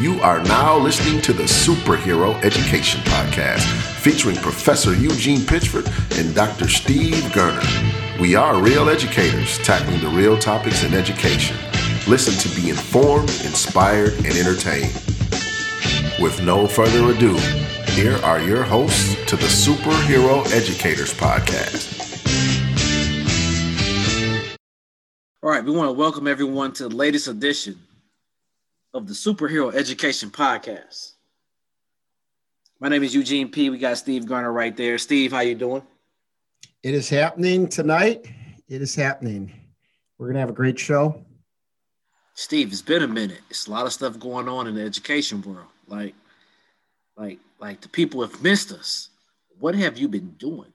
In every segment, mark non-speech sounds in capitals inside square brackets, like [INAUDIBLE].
You are now listening to the Superhero Education Podcast, featuring Professor Eugene Pitchford and Dr. Steve Gerner. We are real educators tackling the real topics in education. Listen to be informed, inspired, and entertained. With no further ado, here are your hosts to the Superhero Educators Podcast. All right, we want to welcome everyone to the latest edition of the Superhero Education Podcast. My name is Eugene P. We got Steve Garner right there. Steve, how you doing? It is happening tonight. It is happening. We're gonna have a great show. Steve, it's been a minute. It's a lot of stuff going on in the education world. Like, like, like the people have missed us. What have you been doing?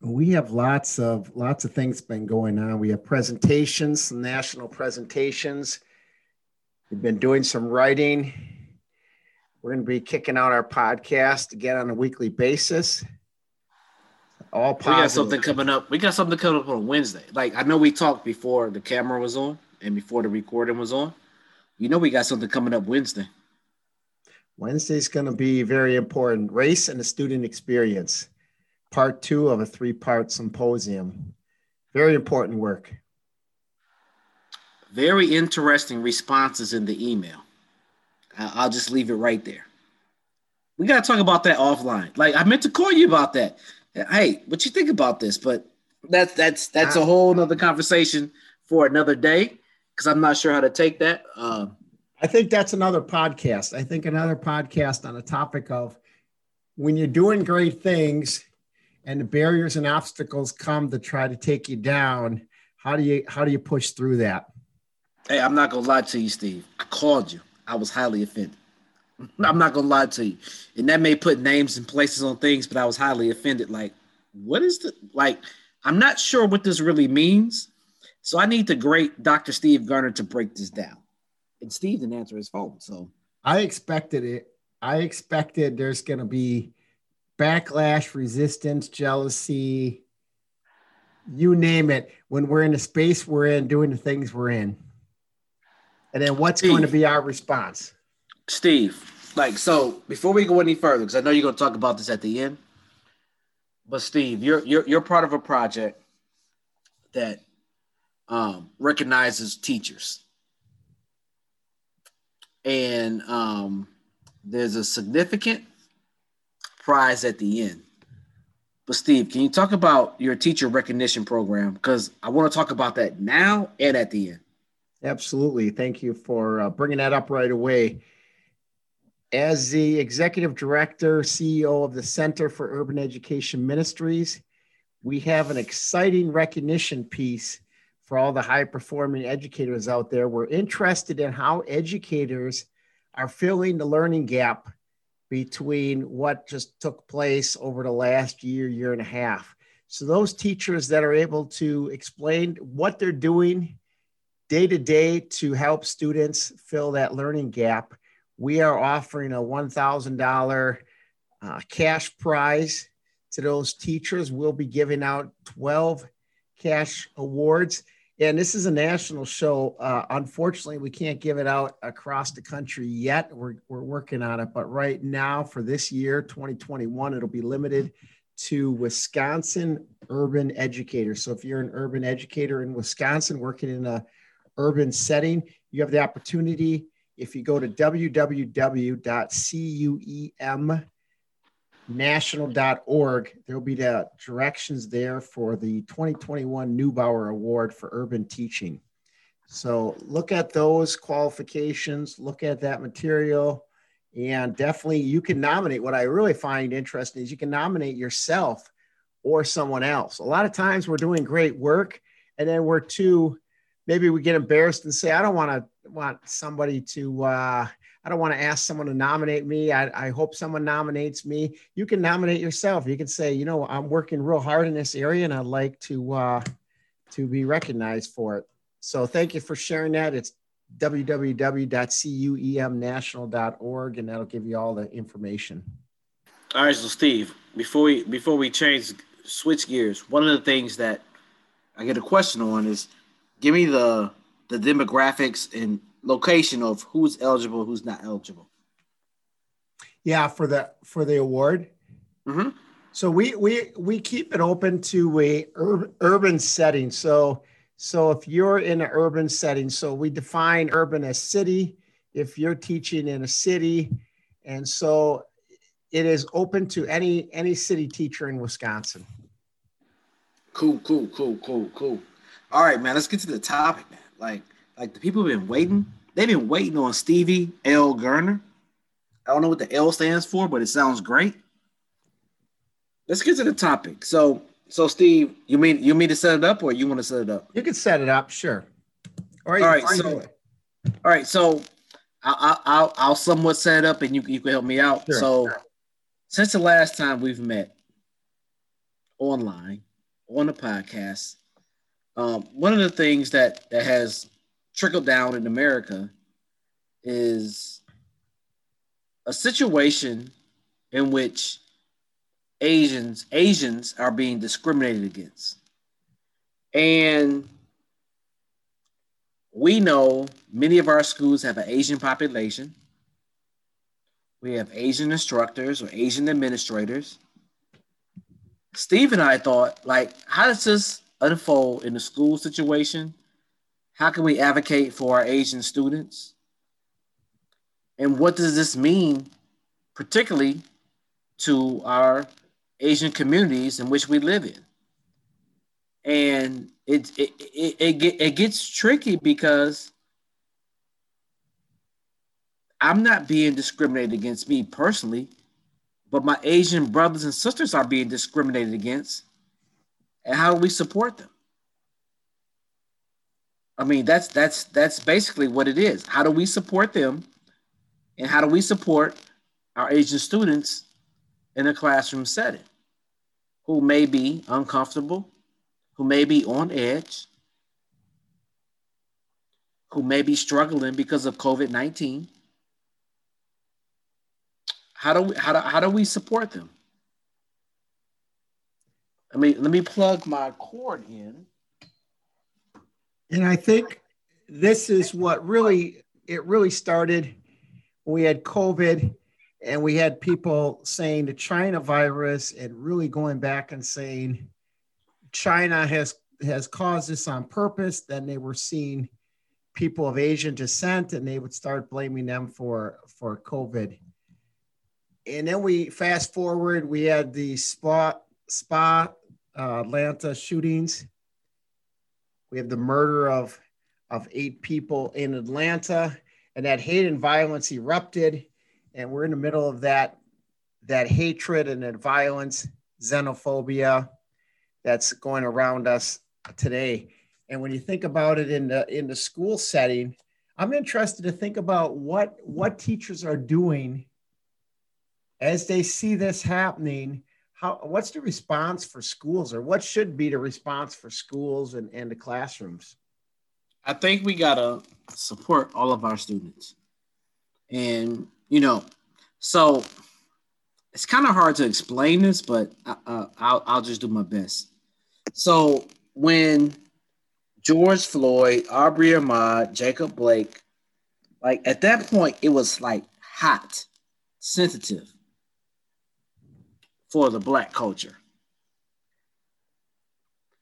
We have lots of lots of things been going on. We have presentations, national presentations. We've been doing some writing. We're going to be kicking out our podcast again on a weekly basis. All positive. We got something coming up. We got something coming up on Wednesday. Like I know we talked before the camera was on and before the recording was on. You know we got something coming up Wednesday. Wednesday's going to be very important. Race and the student experience, part two of a three-part symposium. Very important work. Very interesting responses in the email. I'll just leave it right there. We got to talk about that offline. Like I meant to call you about that. Hey, what you think about this? But that's that's that's a whole nother conversation for another day because I'm not sure how to take that. Uh, I think that's another podcast. I think another podcast on the topic of when you're doing great things and the barriers and obstacles come to try to take you down. How do you how do you push through that? Hey, I'm not gonna lie to you, Steve. I called you. I was highly offended. [LAUGHS] I'm not gonna lie to you, and that may put names and places on things, but I was highly offended. Like, what is the like? I'm not sure what this really means, so I need the great Dr. Steve Garner to break this down. And Steve didn't answer his phone, so I expected it. I expected there's gonna be backlash, resistance, jealousy, you name it. When we're in the space we're in, doing the things we're in. And then what's Steve, going to be our response? Steve, like, so before we go any further, because I know you're going to talk about this at the end, but Steve, you're you're you're part of a project that um, recognizes teachers, and um, there's a significant prize at the end. But Steve, can you talk about your teacher recognition program? Because I want to talk about that now and at the end. Absolutely. Thank you for uh, bringing that up right away. As the executive director, CEO of the Center for Urban Education Ministries, we have an exciting recognition piece for all the high performing educators out there. We're interested in how educators are filling the learning gap between what just took place over the last year, year and a half. So, those teachers that are able to explain what they're doing day to day to help students fill that learning gap, we are offering a $1,000 uh, cash prize to those teachers. We'll be giving out 12 cash awards. And this is a national show. Uh, unfortunately, we can't give it out across the country yet. We're, we're working on it. But right now, for this year, 2021, it'll be limited to Wisconsin urban educators. So if you're an urban educator in Wisconsin working in a urban setting, you have the opportunity. If you go to www.cuemnational.org, there'll be the directions there for the 2021 Neubauer Award for Urban Teaching. So look at those qualifications, look at that material, and definitely you can nominate. What I really find interesting is you can nominate yourself or someone else. A lot of times we're doing great work and then we're too maybe we get embarrassed and say, I don't want to want somebody to, uh, I don't want to ask someone to nominate me. I, I hope someone nominates me. You can nominate yourself. You can say, you know, I'm working real hard in this area and I'd like to, uh, to be recognized for it. So thank you for sharing that. It's www.cuemnational.org and that'll give you all the information. All right, so Steve, before we before we change switch gears, one of the things that I get a question on is give me the the demographics and location of who's eligible, who's not eligible. Yeah, for the for the award. Mm-hmm. So we we we keep it open to a ur- urban setting. So so if you're in an urban setting, so we define urban as city. If you're teaching in a city, and so it is open to any any city teacher in Wisconsin. Cool, cool, cool, cool, cool. All right, man. Let's get to the topic, man. Like, like the people have been waiting. They've been waiting on Stevie L. Gerner. I don't know what the L stands for, but it sounds great. Let's get to the topic. So, so Steve, you mean you mean to set it up, or you want to set it up? You can set it up, sure. All right. So, all right. So, I'll, I'll I'll somewhat set it up, and you you can help me out. Sure. So, since the last time we've met online on the podcast, um, one of the things that that has trickled down in America is a situation in which Asians Asians are being discriminated against. And we know many of our schools have an Asian population. We have Asian instructors or Asian administrators. Steve and I thought, like, how does this unfold in the school situation? How can we advocate for our Asian students? And what does this mean, particularly to our Asian communities in which we live in? And it it it, it, get, it gets tricky because I'm not being discriminated against me personally, but my Asian brothers and sisters are being discriminated against. And how do we support them? I mean, that's that's that's basically what it is. How do we support them? And how do we support our Asian students in a classroom setting who may be uncomfortable, who may be on edge, who may be struggling because of COVID 19? How do we how do, how do we support them? I mean, let me plug my cord in. And I think this is what really it really started we had COVID and we had people saying the China virus and really going back and saying China has has caused this on purpose. Then they were seeing people of Asian descent and they would start blaming them for for COVID. And then we fast forward, we had the spa spa Atlanta shootings. We have the murder of of eight people in Atlanta and that hate and violence erupted and we're in the middle of that that hatred and that violence xenophobia that's going around us today and when you think about it in the in the school setting i'm interested to think about what what teachers are doing as they see this happening how what's the response for schools or what should be the response for schools and, and the classrooms? I think we gotta support all of our students, and you know, so it's kind of hard to explain this, but uh, I'll I'll just do my best. So when George Floyd, Arbery Ahmaud, Jacob Blake, like at that point, it was like hot, sensitive for the black culture.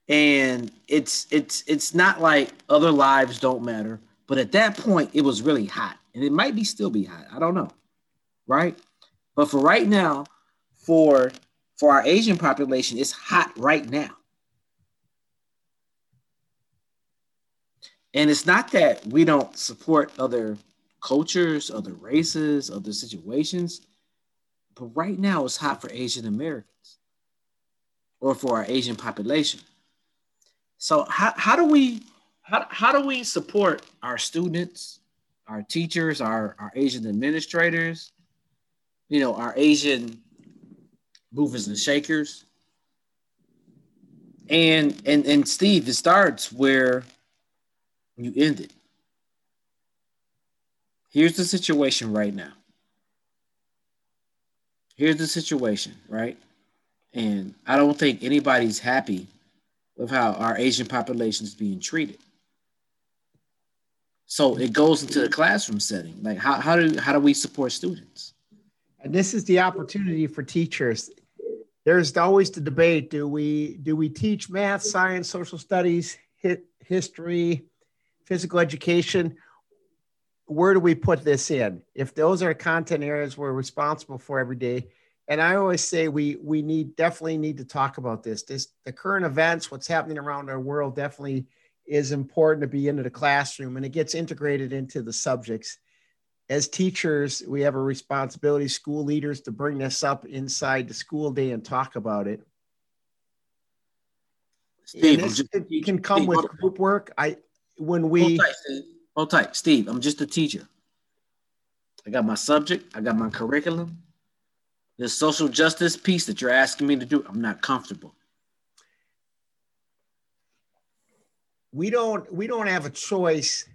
And it's it's it's not like other lives don't matter but at that point it was really hot and it might be still be hot i don't know right? But for right now for for our asian population it's hot right now. And it's not that we don't support other cultures other races other situations but right now it's hot for asian americans or for our asian population so how, how do we how, how do we support our students, our teachers, our, our Asian administrators, you know, our Asian movers and shakers? And and and Steve, it starts where you ended. Here's the situation right now. Here's the situation, right? And I don't think anybody's happy of how our Asian population is being treated. So it goes into the classroom setting. Like how, how do how do we support students? And this is the opportunity for teachers. There's always the debate: do we do we teach math, science, social studies, hit, history, physical education? Where do we put this in? If those are content areas we're responsible for every day, and I always say we we need definitely need to talk about this. This the current events, what's happening around our world, definitely is important to be into the classroom, and it gets integrated into the subjects. As teachers, we have a responsibility, school leaders, to bring this up inside the school day and talk about it. Steve, this, just, it can come Steve, with group work. I when we Steve. Hold tight, Steve. I'm just a teacher. I got my subject. I got my curriculum the social justice piece that you're asking me to do, I'm not comfortable. We don't we don't have a choice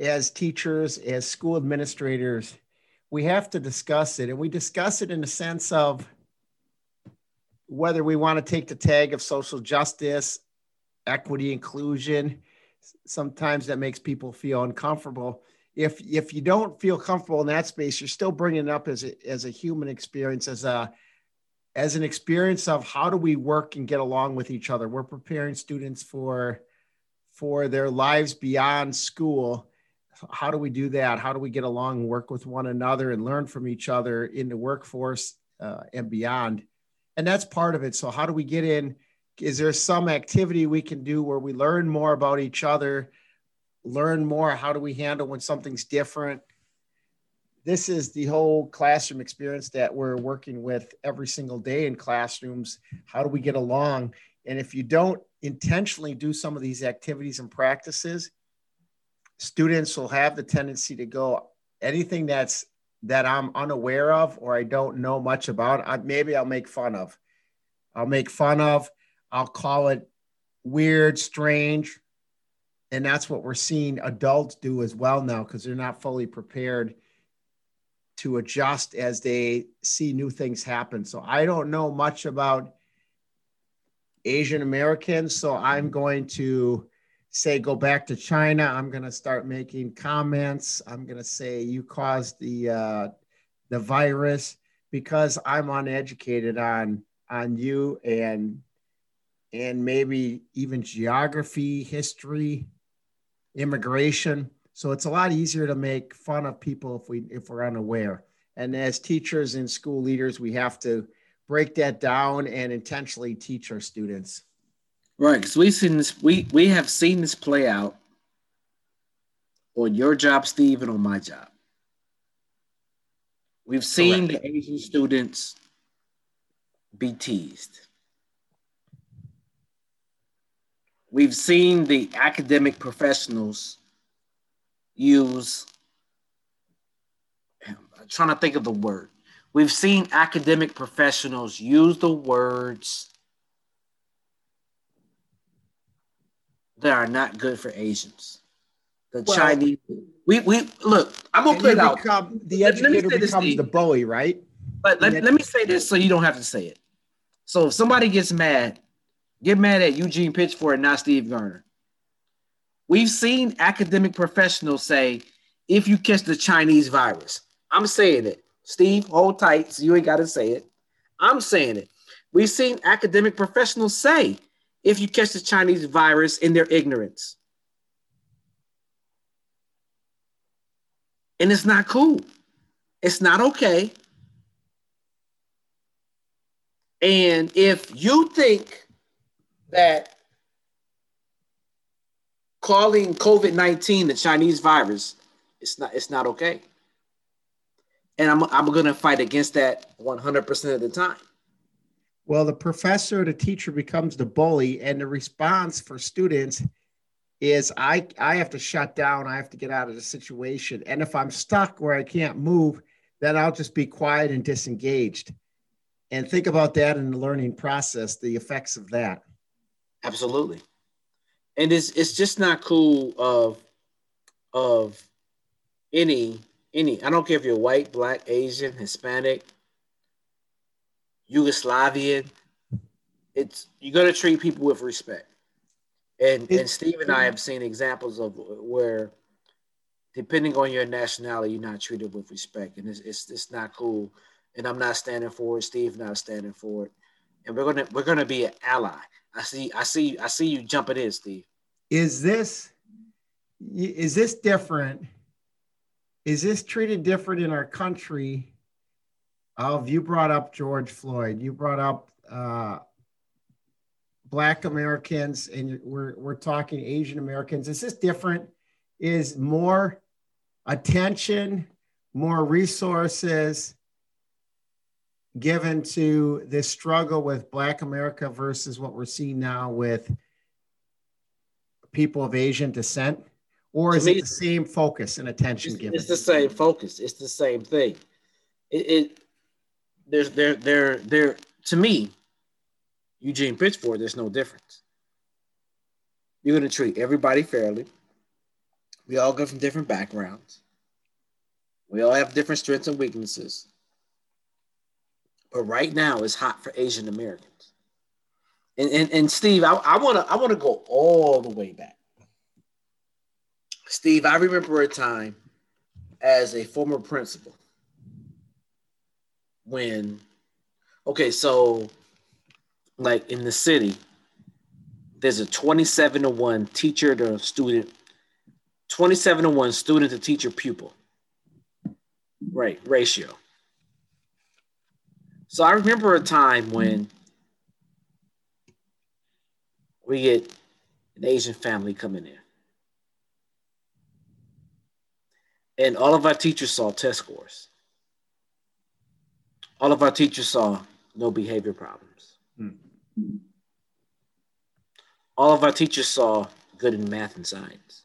as teachers, as school administrators. We have to discuss it, and we discuss it in the sense of whether we want to take the tag of social justice, equity, inclusion. Sometimes that makes people feel uncomfortable if if you don't feel comfortable in that space, you're still bringing it up as a, as a human experience, as a as an experience of how do we work and get along with each other. We're preparing students for for their lives beyond school. How do we do that? How do we get along and work with one another and learn from each other in the workforce uh, and beyond? And that's part of it. So how do we get in? Is there some activity we can do where we learn more about each other? learn more. How do we handle when something's different? This is the whole classroom experience that we're working with every single day in classrooms. How do we get along? And if you don't intentionally do some of these activities and practices, students will have the tendency to go anything that's that I'm unaware of or I don't know much about, I, maybe I'll make fun of. I'll make fun of. I'll call it weird, strange, and that's what we're seeing adults do as well now because they're not fully prepared to adjust as they see new things happen. So I don't know much about Asian Americans, so I'm going to say go back to China. I'm going to start making comments. I'm going to say you caused the uh, the virus because I'm uneducated on on you and and maybe even geography, history, immigration. So it's a lot easier to make fun of people if we if we're unaware. And as teachers and school leaders, we have to break that down and intentionally teach our students. Right, because we've seen this, we we have seen this play out on your job, Steve, and on my job. We've seen Correct. the Asian students be teased. We've seen the academic professionals use I'm trying to think of the word. We've seen academic professionals use the words that are not good for Asians. The well, Chinese. We we look. I'm gonna put it out. Become, the educator becomes the bully, right? But let, let me say this so you don't have to say it. So if somebody gets mad Get mad at Eugene Pitchford and not Steve Gerner. We've seen academic professionals say, if you catch the Chinese virus, I'm saying it. Steve, hold tight. So you ain't got to say it. I'm saying it. We've seen academic professionals say, if you catch the Chinese virus in their ignorance. And it's not cool. It's not okay. And if you think that calling COVID 19 the Chinese virus, it's not, it's not okay. And I'm, I'm going to fight against that 100% of the time. Well, the professor, the teacher becomes the bully, and the response for students is I, I have to shut down. I have to get out of the situation. And if I'm stuck where I can't move, then I'll just be quiet and disengaged. And think about that in the learning process, the effects of that. Absolutely. And it's it's just not cool of of any any I don't care if you're white, black, Asian, Hispanic, Yugoslavian. It's you got to treat people with respect. And and Steve and I have seen examples of where depending on your nationality, you're not treated with respect, and it's it's, it's not cool. And I'm not standing for it. Steve not standing for it. And we're gonna we're gonna be an ally. I see I see I see you jumping in, Steve. Is this is this different? Is this treated different in our country? Of you brought up George Floyd. You brought up uh, Black Americans, and we're we're talking Asian Americans. Is this different? Is more attention, more resources given to this struggle with Black America versus what we're seeing now with people of Asian descent? Or is me, it the same focus and attention it's, given? It's the same focus. It's the same thing. It, it there's there there there to me, Eugene Pitchford, there's no difference. You're gonna treat everybody fairly. We all come from different backgrounds. We all have different strengths and weaknesses. But right now it's hot for Asian Americans. And, and, and Steve, I, I wanna I wanna go all the way back. Steve, I remember a time as a former principal when okay, so like in the city, there's a 27 to 1 teacher to student, 27 to 1 student to teacher pupil. Right, ratio. So I remember a time when we get an Asian family coming in. And all of our teachers saw test scores. All of our teachers saw no behavior problems. Hmm. All of our teachers saw good in math and science.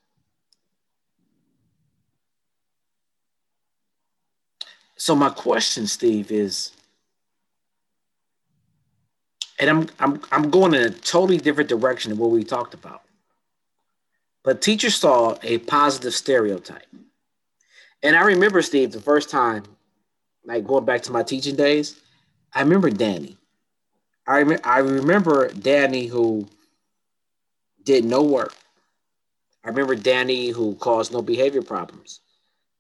So my question, Steve, is and I'm I'm I'm going in a totally different direction than what we talked about. But teachers saw a positive stereotype. And I remember, Steve, the first time, like going back to my teaching days, I remember Danny. I, rem- I remember Danny who did no work. I remember Danny who caused no behavior problems.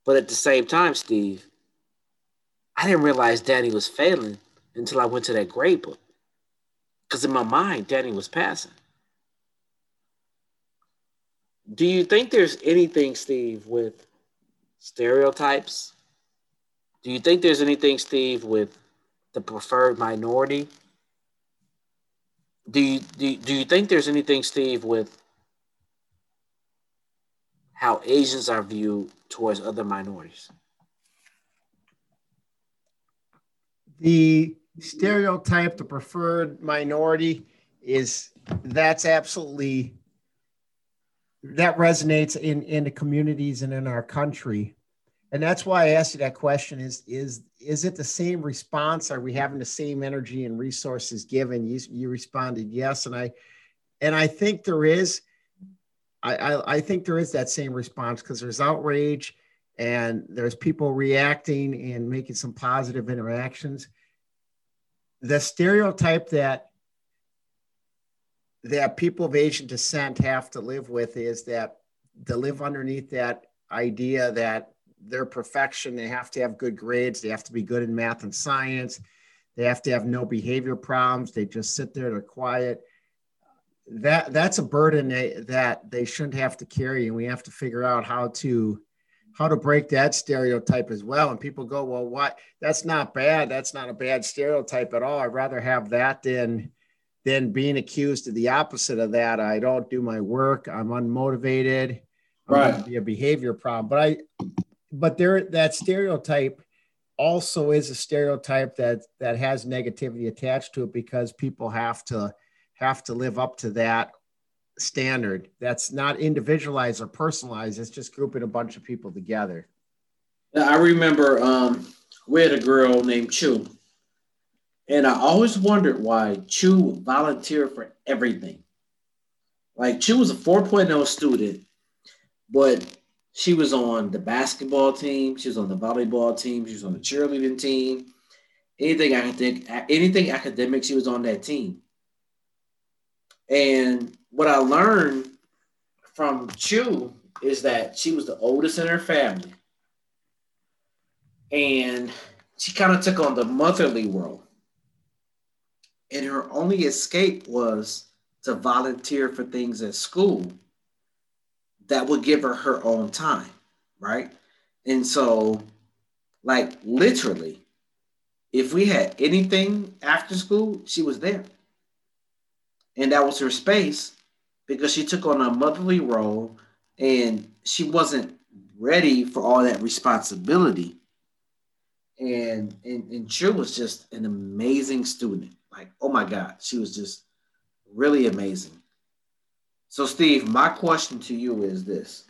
But at the same time, Steve, I didn't realize Danny was failing until I went to that grade book. Because in my mind, Danny was passing. Do you think there's anything, Steve, with stereotypes? Do you think there's anything, Steve, with the preferred minority? Do you, do, do you think there's anything, Steve, with how Asians are viewed towards other minorities? The stereotype, the preferred minority, is that's absolutely that resonates in in the communities and in our country. And that's why i asked you that question is is is it the same response? Are we having the same energy and resources given? You you responded yes and i and i think there is i i, I think there is that same response because there's outrage and there's people reacting and making some positive interactions the stereotype that that people of Asian descent have to live with is that to live underneath that idea that they're perfection, they have to have good grades, they have to be good in math and science, they have to have no behavior problems, they just sit there, they're quiet. That that's a burden they, that they shouldn't have to carry, and we have to figure out how to how to break that stereotype as well. And people go, well, what? That's not bad. That's not a bad stereotype at all. I'd rather have that than than being accused of the opposite of that. I don't do my work. I'm unmotivated. I'm right. Be a behavior problem. But I, but there, that stereotype also is a stereotype that that has negativity attached to it because people have to have to live up to that standard. That's not individualized or personalized. It's just grouping a bunch of people together. I remember um, we had a girl named Chu and I always wondered why Chu volunteered for everything. Like Chu was a 4.0 student, but she was on the basketball team, she was on the volleyball team, she was on the cheerleading team. Anything I think, anything academic, she was on that team. And what I learned from Chu is that she was the oldest in her family. And she kind of took on the motherly role. And her only escape was to volunteer for things at school that would give her her own time, right? And so, like, literally, if we had anything after school, she was there. And that was her space because she took on a motherly role and she wasn't ready for all that responsibility. And, and, and she was just an amazing student. Like, oh my God, she was just really amazing. So, Steve, my question to you is this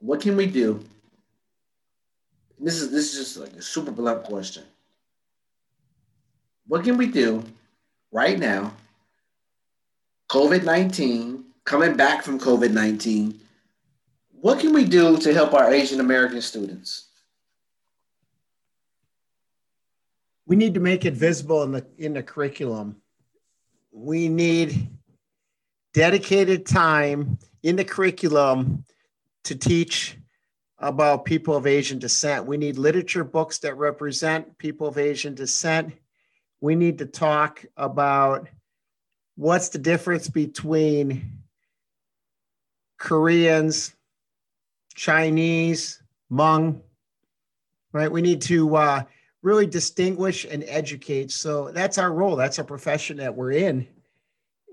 What can we do this is this is just like a super blunt question. What can we do right now? COVID 19, coming back from COVID 19, what can we do to help our Asian American students? We need to make it visible in the in the curriculum. We need dedicated time in the curriculum to teach about people of Asian descent. We need literature books that represent people of Asian descent. We need to talk about what's the difference between Koreans, Chinese, Hmong, right? We need to uh, really distinguish and educate. So that's our role. That's our profession that we're in.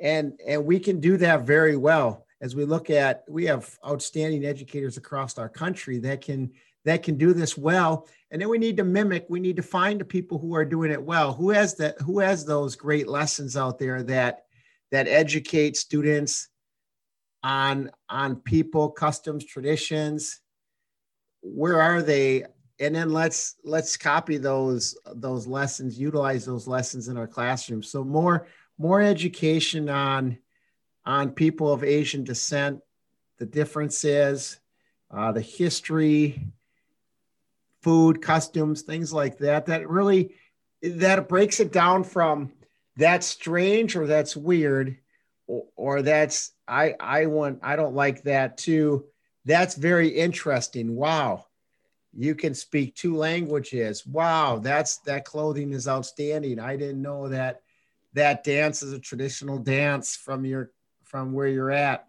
And, and we can do that very well as we look at we have outstanding educators across our country that can that can do this well and then we need to mimic we need to find the people who are doing it well who has that who has those great lessons out there that that educate students on on people customs traditions where are they and then let's let's copy those those lessons utilize those lessons in our classrooms so more more education on on people of Asian descent, the differences, uh, the history, food, customs, things like that. That really that breaks it down from that's strange or that's weird or, or that's I I want I don't like that too. That's very interesting. Wow. You can speak two languages. Wow, that's that clothing is outstanding. I didn't know that that dance is a traditional dance from your from where you're at.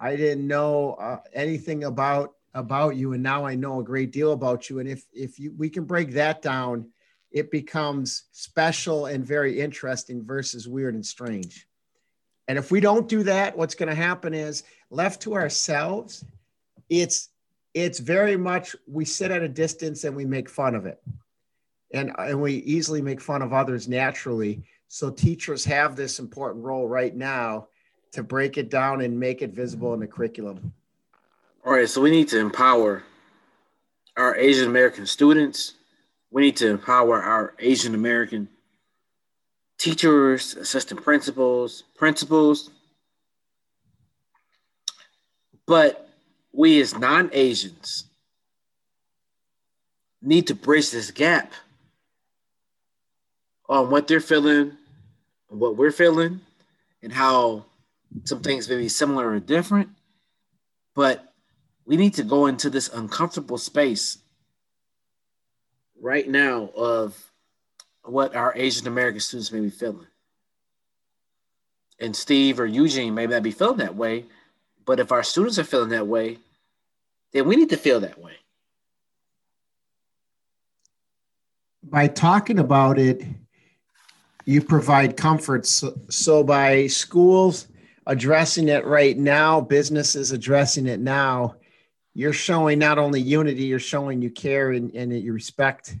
I didn't know uh, anything about about you, and now I know a great deal about you. And if if you we can break that down, it becomes special and very interesting versus weird and strange. And if we don't do that, what's going to happen is left to ourselves, it's it's very much we sit at a distance and we make fun of it. And, and we easily make fun of others naturally. So teachers have this important role right now to break it down and make it visible in the curriculum. All right, so we need to empower our Asian American students. We need to empower our Asian American teachers, assistant principals, principals. But we as non Asians need to bridge this gap on what they're feeling, what we're feeling, and how some things may be similar or different, but we need to go into this uncomfortable space right now of what our Asian American students may be feeling. And Steve or Eugene may not be feeling that way, but if our students are feeling that way, then we need to feel that way. By talking about it, you provide comfort. So, so by schools addressing it right now, businesses addressing it now, you're showing not only unity, you're showing you care and, and you respect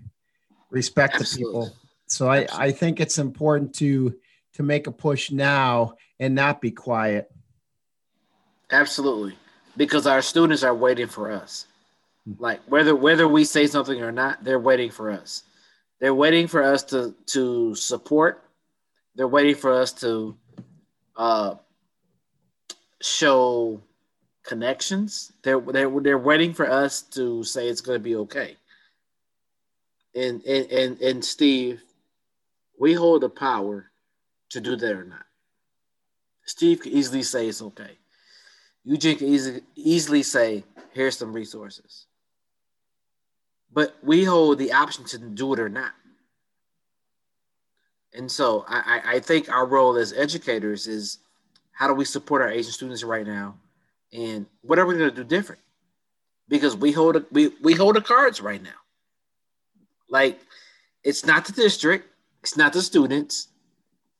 respect Absolutely. the people. So I, I think it's important to to make a push now and not be quiet. Absolutely. Because our students are waiting for us. Like whether whether we say something or not, they're waiting for us. They're waiting for us to to support. They're waiting for us to uh, show connections. They're they're they're waiting for us to say it's going to be okay. And and and and Steve, we hold the power to do that or not. Steve could easily say it's okay. Eugene can easily easily say, "Here's some resources," but we hold the option to do it or not. And so I, I think our role as educators is how do we support our Asian students right now, and what are we going to do different? Because we hold a, we we hold the cards right now. Like it's not the district, it's not the students,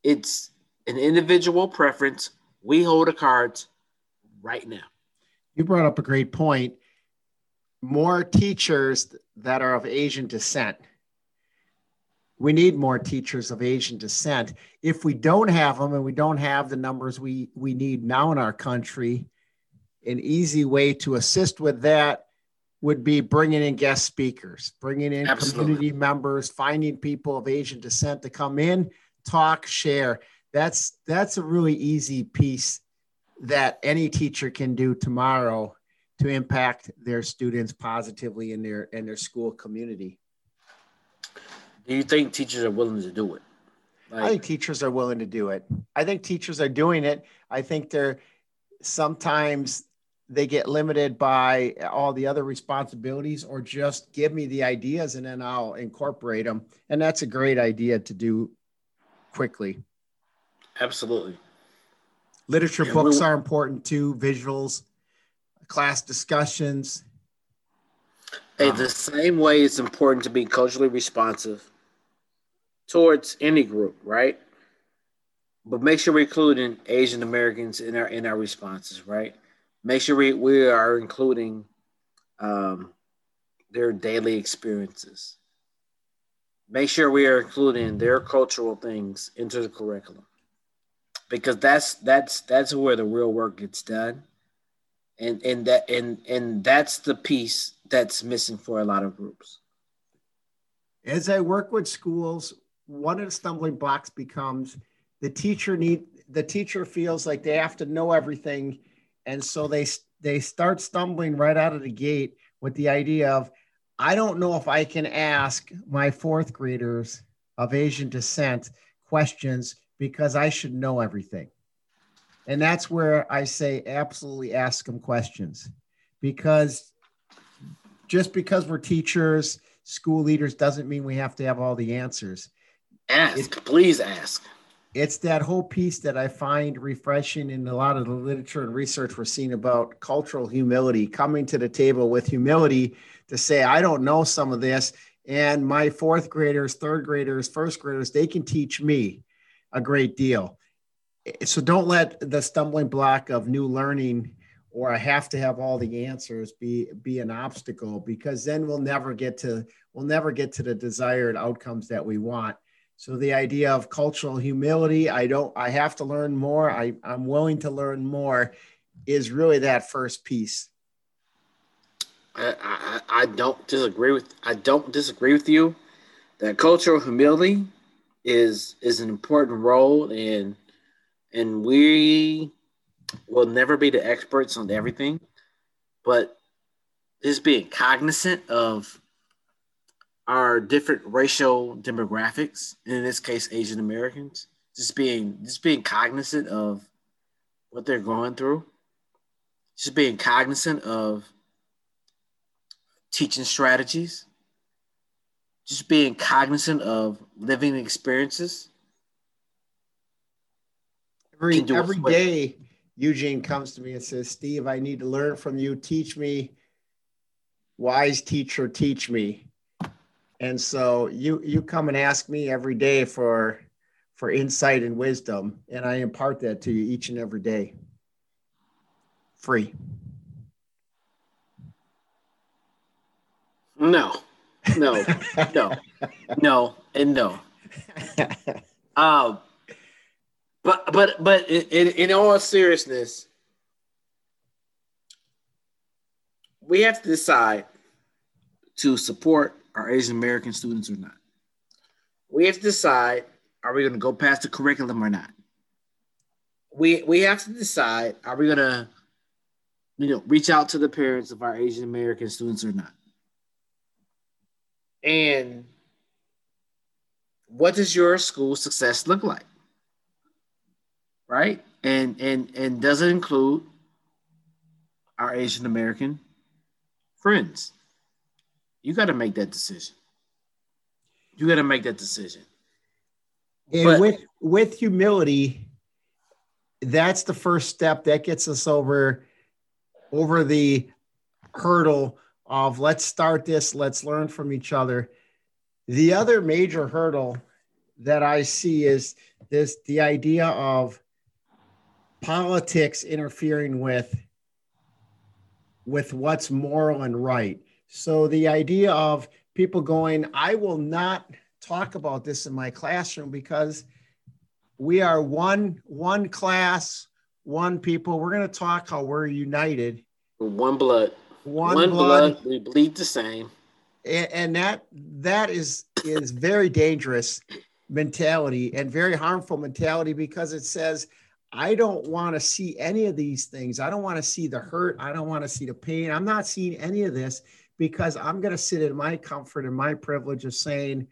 it's an individual preference. We hold the cards right now. You brought up a great point. More teachers that are of Asian descent. We need more teachers of Asian descent. If we don't have them and we don't have the numbers we, we need now in our country, an easy way to assist with that would be bringing in guest speakers, bringing in Absolutely. community members, finding people of Asian descent to come in, talk, share. That's that's a really easy piece that any teacher can do tomorrow to impact their students positively in their in their school community. Do you think teachers are willing to do it? Like, I think teachers are willing to do it. I think teachers are doing it. I think they're sometimes they get limited by all the other responsibilities or just give me the ideas and then I'll incorporate them. And that's a great idea to do quickly. Absolutely. Literature yeah, books are important too, visuals, class discussions. Hey, um, the same way it's important to be culturally responsive towards any group, right? But make sure we're including Asian Americans in our in our responses, right? Make sure we, we are including um, their daily experiences. Make sure we are including their cultural things into the curriculum. Because that's that's that's where the real work gets done. And and that and and that's the piece that's missing for a lot of groups. As i work with schools one of the stumbling blocks becomes the teacher need the teacher feels like they have to know everything and so they they start stumbling right out of the gate with the idea of I don't know if I can ask my fourth graders of Asian descent questions because I should know everything. And that's where I say absolutely ask them questions because just because we're teachers, school leaders doesn't mean we have to have all the answers. Ask, it, please ask it's that whole piece that I find refreshing in a lot of the literature and research we're seeing about cultural humility, coming to the table with humility to say, I don't know some of this. And my fourth graders, third graders, first graders, they can teach me a great deal. So don't let the stumbling block of new learning or I have to have all the answers be be an obstacle because then we'll never get to we'll never get to the desired outcomes that we want so the idea of cultural humility, I don't, I have to learn more. I, I'm willing to learn more is really that first piece. I, I, I don't disagree with I don't disagree with you that cultural humility is is an important role and and we will never be the experts on everything, but just being cognizant of our different racial demographics, in this case Asian Americans, just being just being cognizant of what they're going through, just being cognizant of teaching strategies, just being cognizant of living experiences. Every every day, Eugene comes to me and says, "Steve, I need to learn from you. Teach me, wise teacher, teach me." And so you you come and ask me every day for for insight and wisdom, and I impart that to you each and every day. Free. No, no, no, no, and no. Um, [LAUGHS] but but but in, in all seriousness, we have to decide to support our Asian American students or not. We have to decide are we going to go past the curriculum or not? We we have to decide are we going to you know reach out to the parents of our Asian American students or not? And what does your school success look like? Right? And and and does it include our Asian American friends. You got to make that decision. You got to make that decision. And but, with with humility, that's the first step that gets us over over the hurdle of let's start this, let's learn from each other. The other major hurdle that I see is this the idea of politics interfering with with what's moral and right. So the idea of people going, I will not talk about this in my classroom because we are one one class, one people. We're going to talk how we're united. One blood. One, one blood. blood. We bleed the same. And, and that that is is very dangerous mentality and very harmful mentality because it says I don't want to see any of these things. I don't want to see the hurt. I don't want to see the pain. I'm not seeing any of this because I'm going to sit in my comfort and my privilege of saying,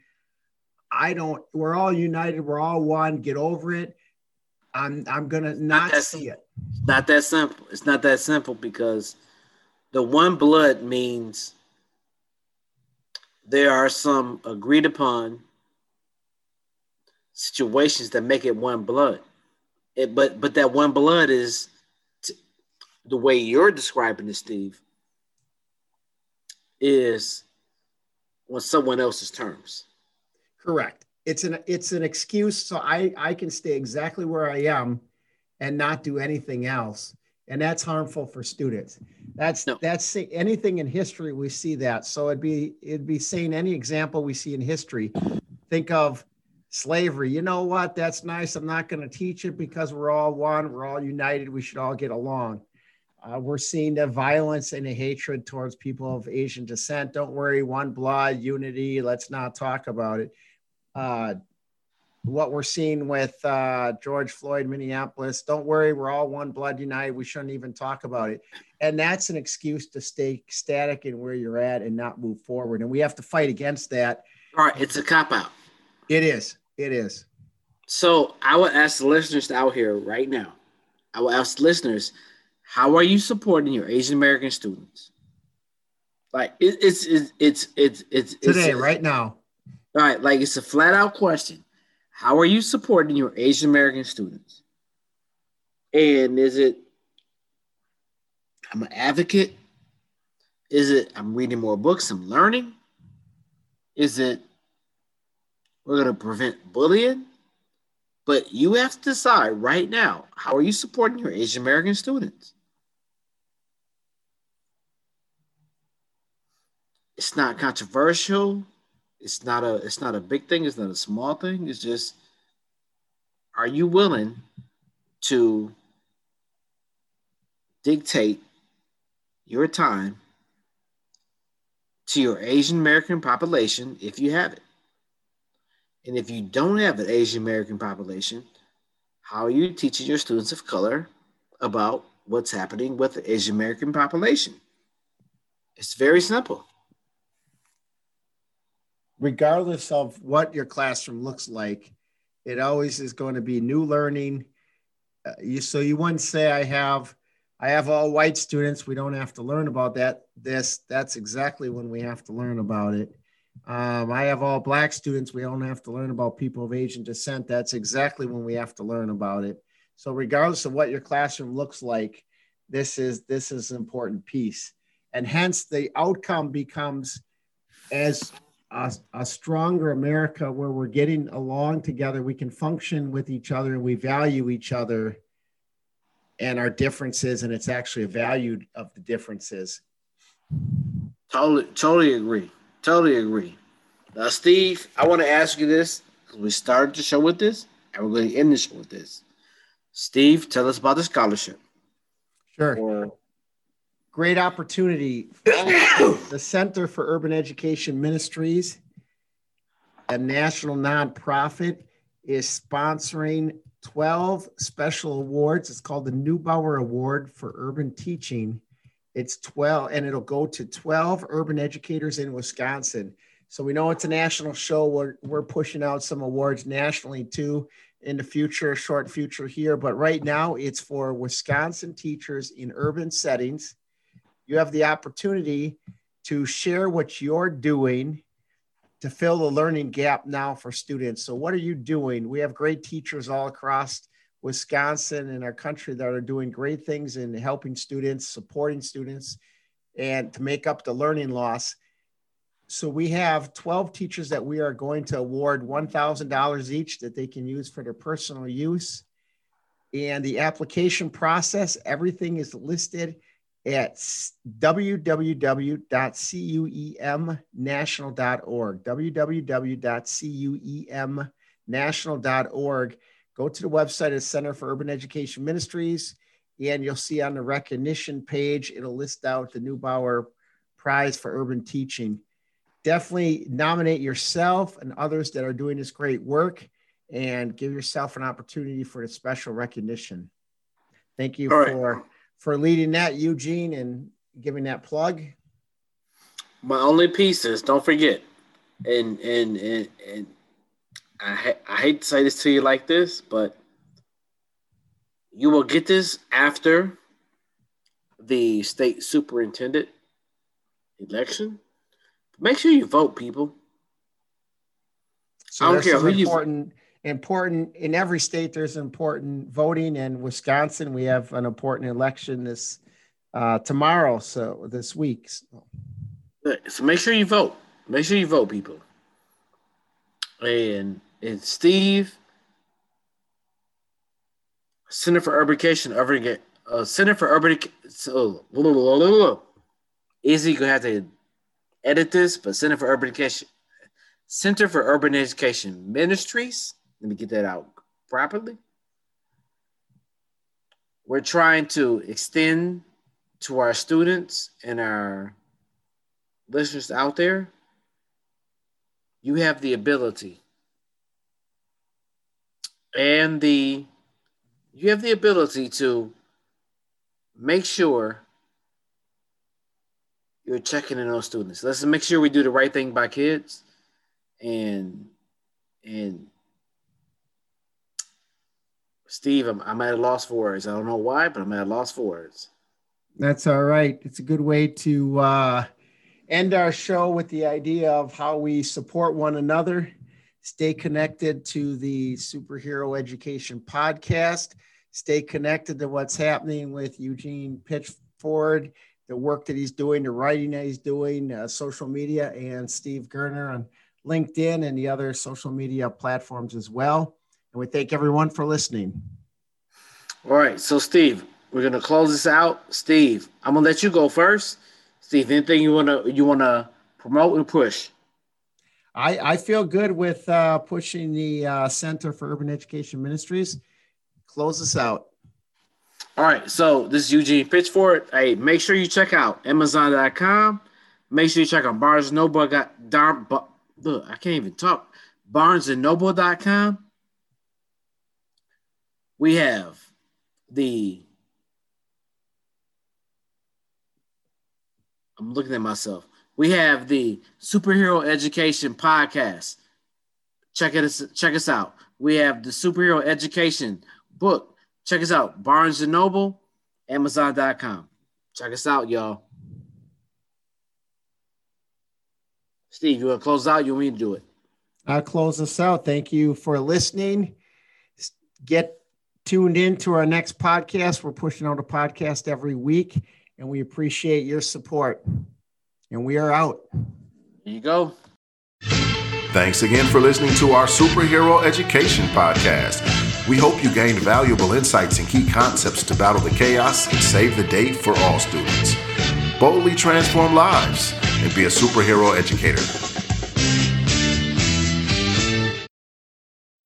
I don't, we're all united. We're all one. Get over it. I'm, I'm going to not, not see it. It's not that simple. It's not that simple because the one blood means there are some agreed upon situations that make it one blood. It, but but that one blood is t- the way you're describing it, Steve, is on someone else's terms. Correct. It's an it's an excuse so I I can stay exactly where I am and not do anything else and that's harmful for students. That's no. that's anything in history we see that. So it'd be it'd be saying any example we see in history. Think of slavery. You know what? That's nice. I'm not going to teach it because we're all one. We're all united. We should all get along uh, we're seeing the violence and the hatred towards people of asian descent don't worry one blood unity let's not talk about it uh, what we're seeing with uh, George Floyd, Minneapolis. Don't worry, we're all one blood united. We shouldn't even talk about it. And that's an excuse to stay static in where you're at and not move forward. And we have to fight against that. All right, it's a cop out. It is. It is. So I would ask the listeners out here right now. I will ask listeners, how are you supporting your Asian American students? Like it, it's, it's it's it's it's today, it's, right now. All right, like it's a flat out question how are you supporting your Asian American students? And is it I'm an advocate? Is it I'm reading more books, I'm learning? Is it we're going to prevent bullying? But you have to decide right now how are you supporting your Asian American students? It's not controversial. It's not a it's not a big thing, it's not a small thing. It's just are you willing to dictate your time to your Asian American population if you have it? And if you don't have an Asian American population, how are you teaching your students of color about what's happening with the Asian American population? It's very simple regardless of what your classroom looks like, it always is going to be new learning. Uh, you, so you wouldn't say I have I have all white students. We don't have to learn about that. This that's exactly when we have to learn about it. Um, I have all black students. We don't have to learn about people of Asian descent. That's exactly when we have to learn about it. So regardless of what your classroom looks like, this is this is an important piece, and hence the outcome becomes as a, a, stronger America where we're getting along together, we can function with each other, and we value each other and our differences, and it's actually a value of the differences. Totally, totally agree. Totally agree. Now, Steve, I want to ask you this because we started the show with this, and we're going to end the show with this. Steve, tell us about the scholarship. Sure. Or great opportunity. [COUGHS] the Center for Urban Education Ministries, a national nonprofit, is sponsoring 12 special awards. It's called the Neubauer Award for Urban Teaching. It's 12, and it'll go to 12 urban educators in Wisconsin. So we know it's a national show. We're, we're pushing out some awards nationally too in the future, short future here. But right now, it's for Wisconsin teachers in urban settings you have the opportunity to share what you're doing to fill the learning gap now for students. So, what are you doing? We have great teachers all across Wisconsin and our country that are doing great things in helping students, supporting students, and to make up the learning loss. So, we have 12 teachers that we are going to award $1,000 each that they can use for their personal use. And the application process, everything is listed at www.cuemnational.org. www.cuemnational.org. Go to the website of Center for Urban Education Ministries, and you'll see on the recognition page, it'll list out the Neubauer Prize for Urban Teaching. Definitely nominate yourself and others that are doing this great work and give yourself an opportunity for a special recognition. Thank you for for leading that, Eugene, and giving that plug. My only piece is don't forget, and and and, and I ha- I hate to say this to you like this, but you will get this after the state superintendent election. Make sure you vote, people. So I don't care who important, you important in every state. There's important voting. In Wisconsin, we have an important election this uh, tomorrow. So this week. So. so make sure you vote. Make sure you vote, people. And and Steve, Center for Urban Education, Urban uh, Center for Urban so. Easy, gonna have to edit this, but Center for Urban Education, Center for Urban Education Ministries. Let me get that out properly. We're trying to extend to our students and our listeners out there. You have the ability and the you have the ability to make sure you're checking in on students. Let's make sure we do the right thing by kids and and Steve, I'm, I'm at a loss for words. I don't know why, but I'm at a loss for words. That's all right. It's a good way to uh, end our show with the idea of how we support one another Stay connected to the Superhero Education Podcast. Stay connected to what's happening with Eugene Pitchford, the work that he's doing, the writing that he's doing, uh, social media, and Steve Gerner on LinkedIn and the other social media platforms as well. And we thank everyone for listening. All right. So, Steve, we're gonna close this out. Steve, I'm gonna let you go first. Steve, anything you wanna you wanna promote and push? I, I feel good with uh, pushing the uh, Center for Urban Education Ministries. Close this out. All right. So this is Eugene Pitchford. Hey, make sure you check out Amazon.com. Make sure you check out Barnes Noble. Got darn, but look, I can't even talk. BarnesandNoble.com. We have the. I'm looking at myself we have the Superhero Education Podcast. Check it check us out. We have the Superhero Education book. Check us out. Barnes and Noble, Amazon.com. Check us out, y'all. Steve, you want to close out? You want me to do it? I'll close us out. Thank you for listening. Get tuned in to our next podcast. We're pushing out a podcast every week, and we appreciate your support and we are out. There you go. Thanks again for listening to our Superhero Education Podcast. We hope you gained valuable insights and key concepts to battle the chaos and save the day for all students. Boldly transform lives and be a superhero educator.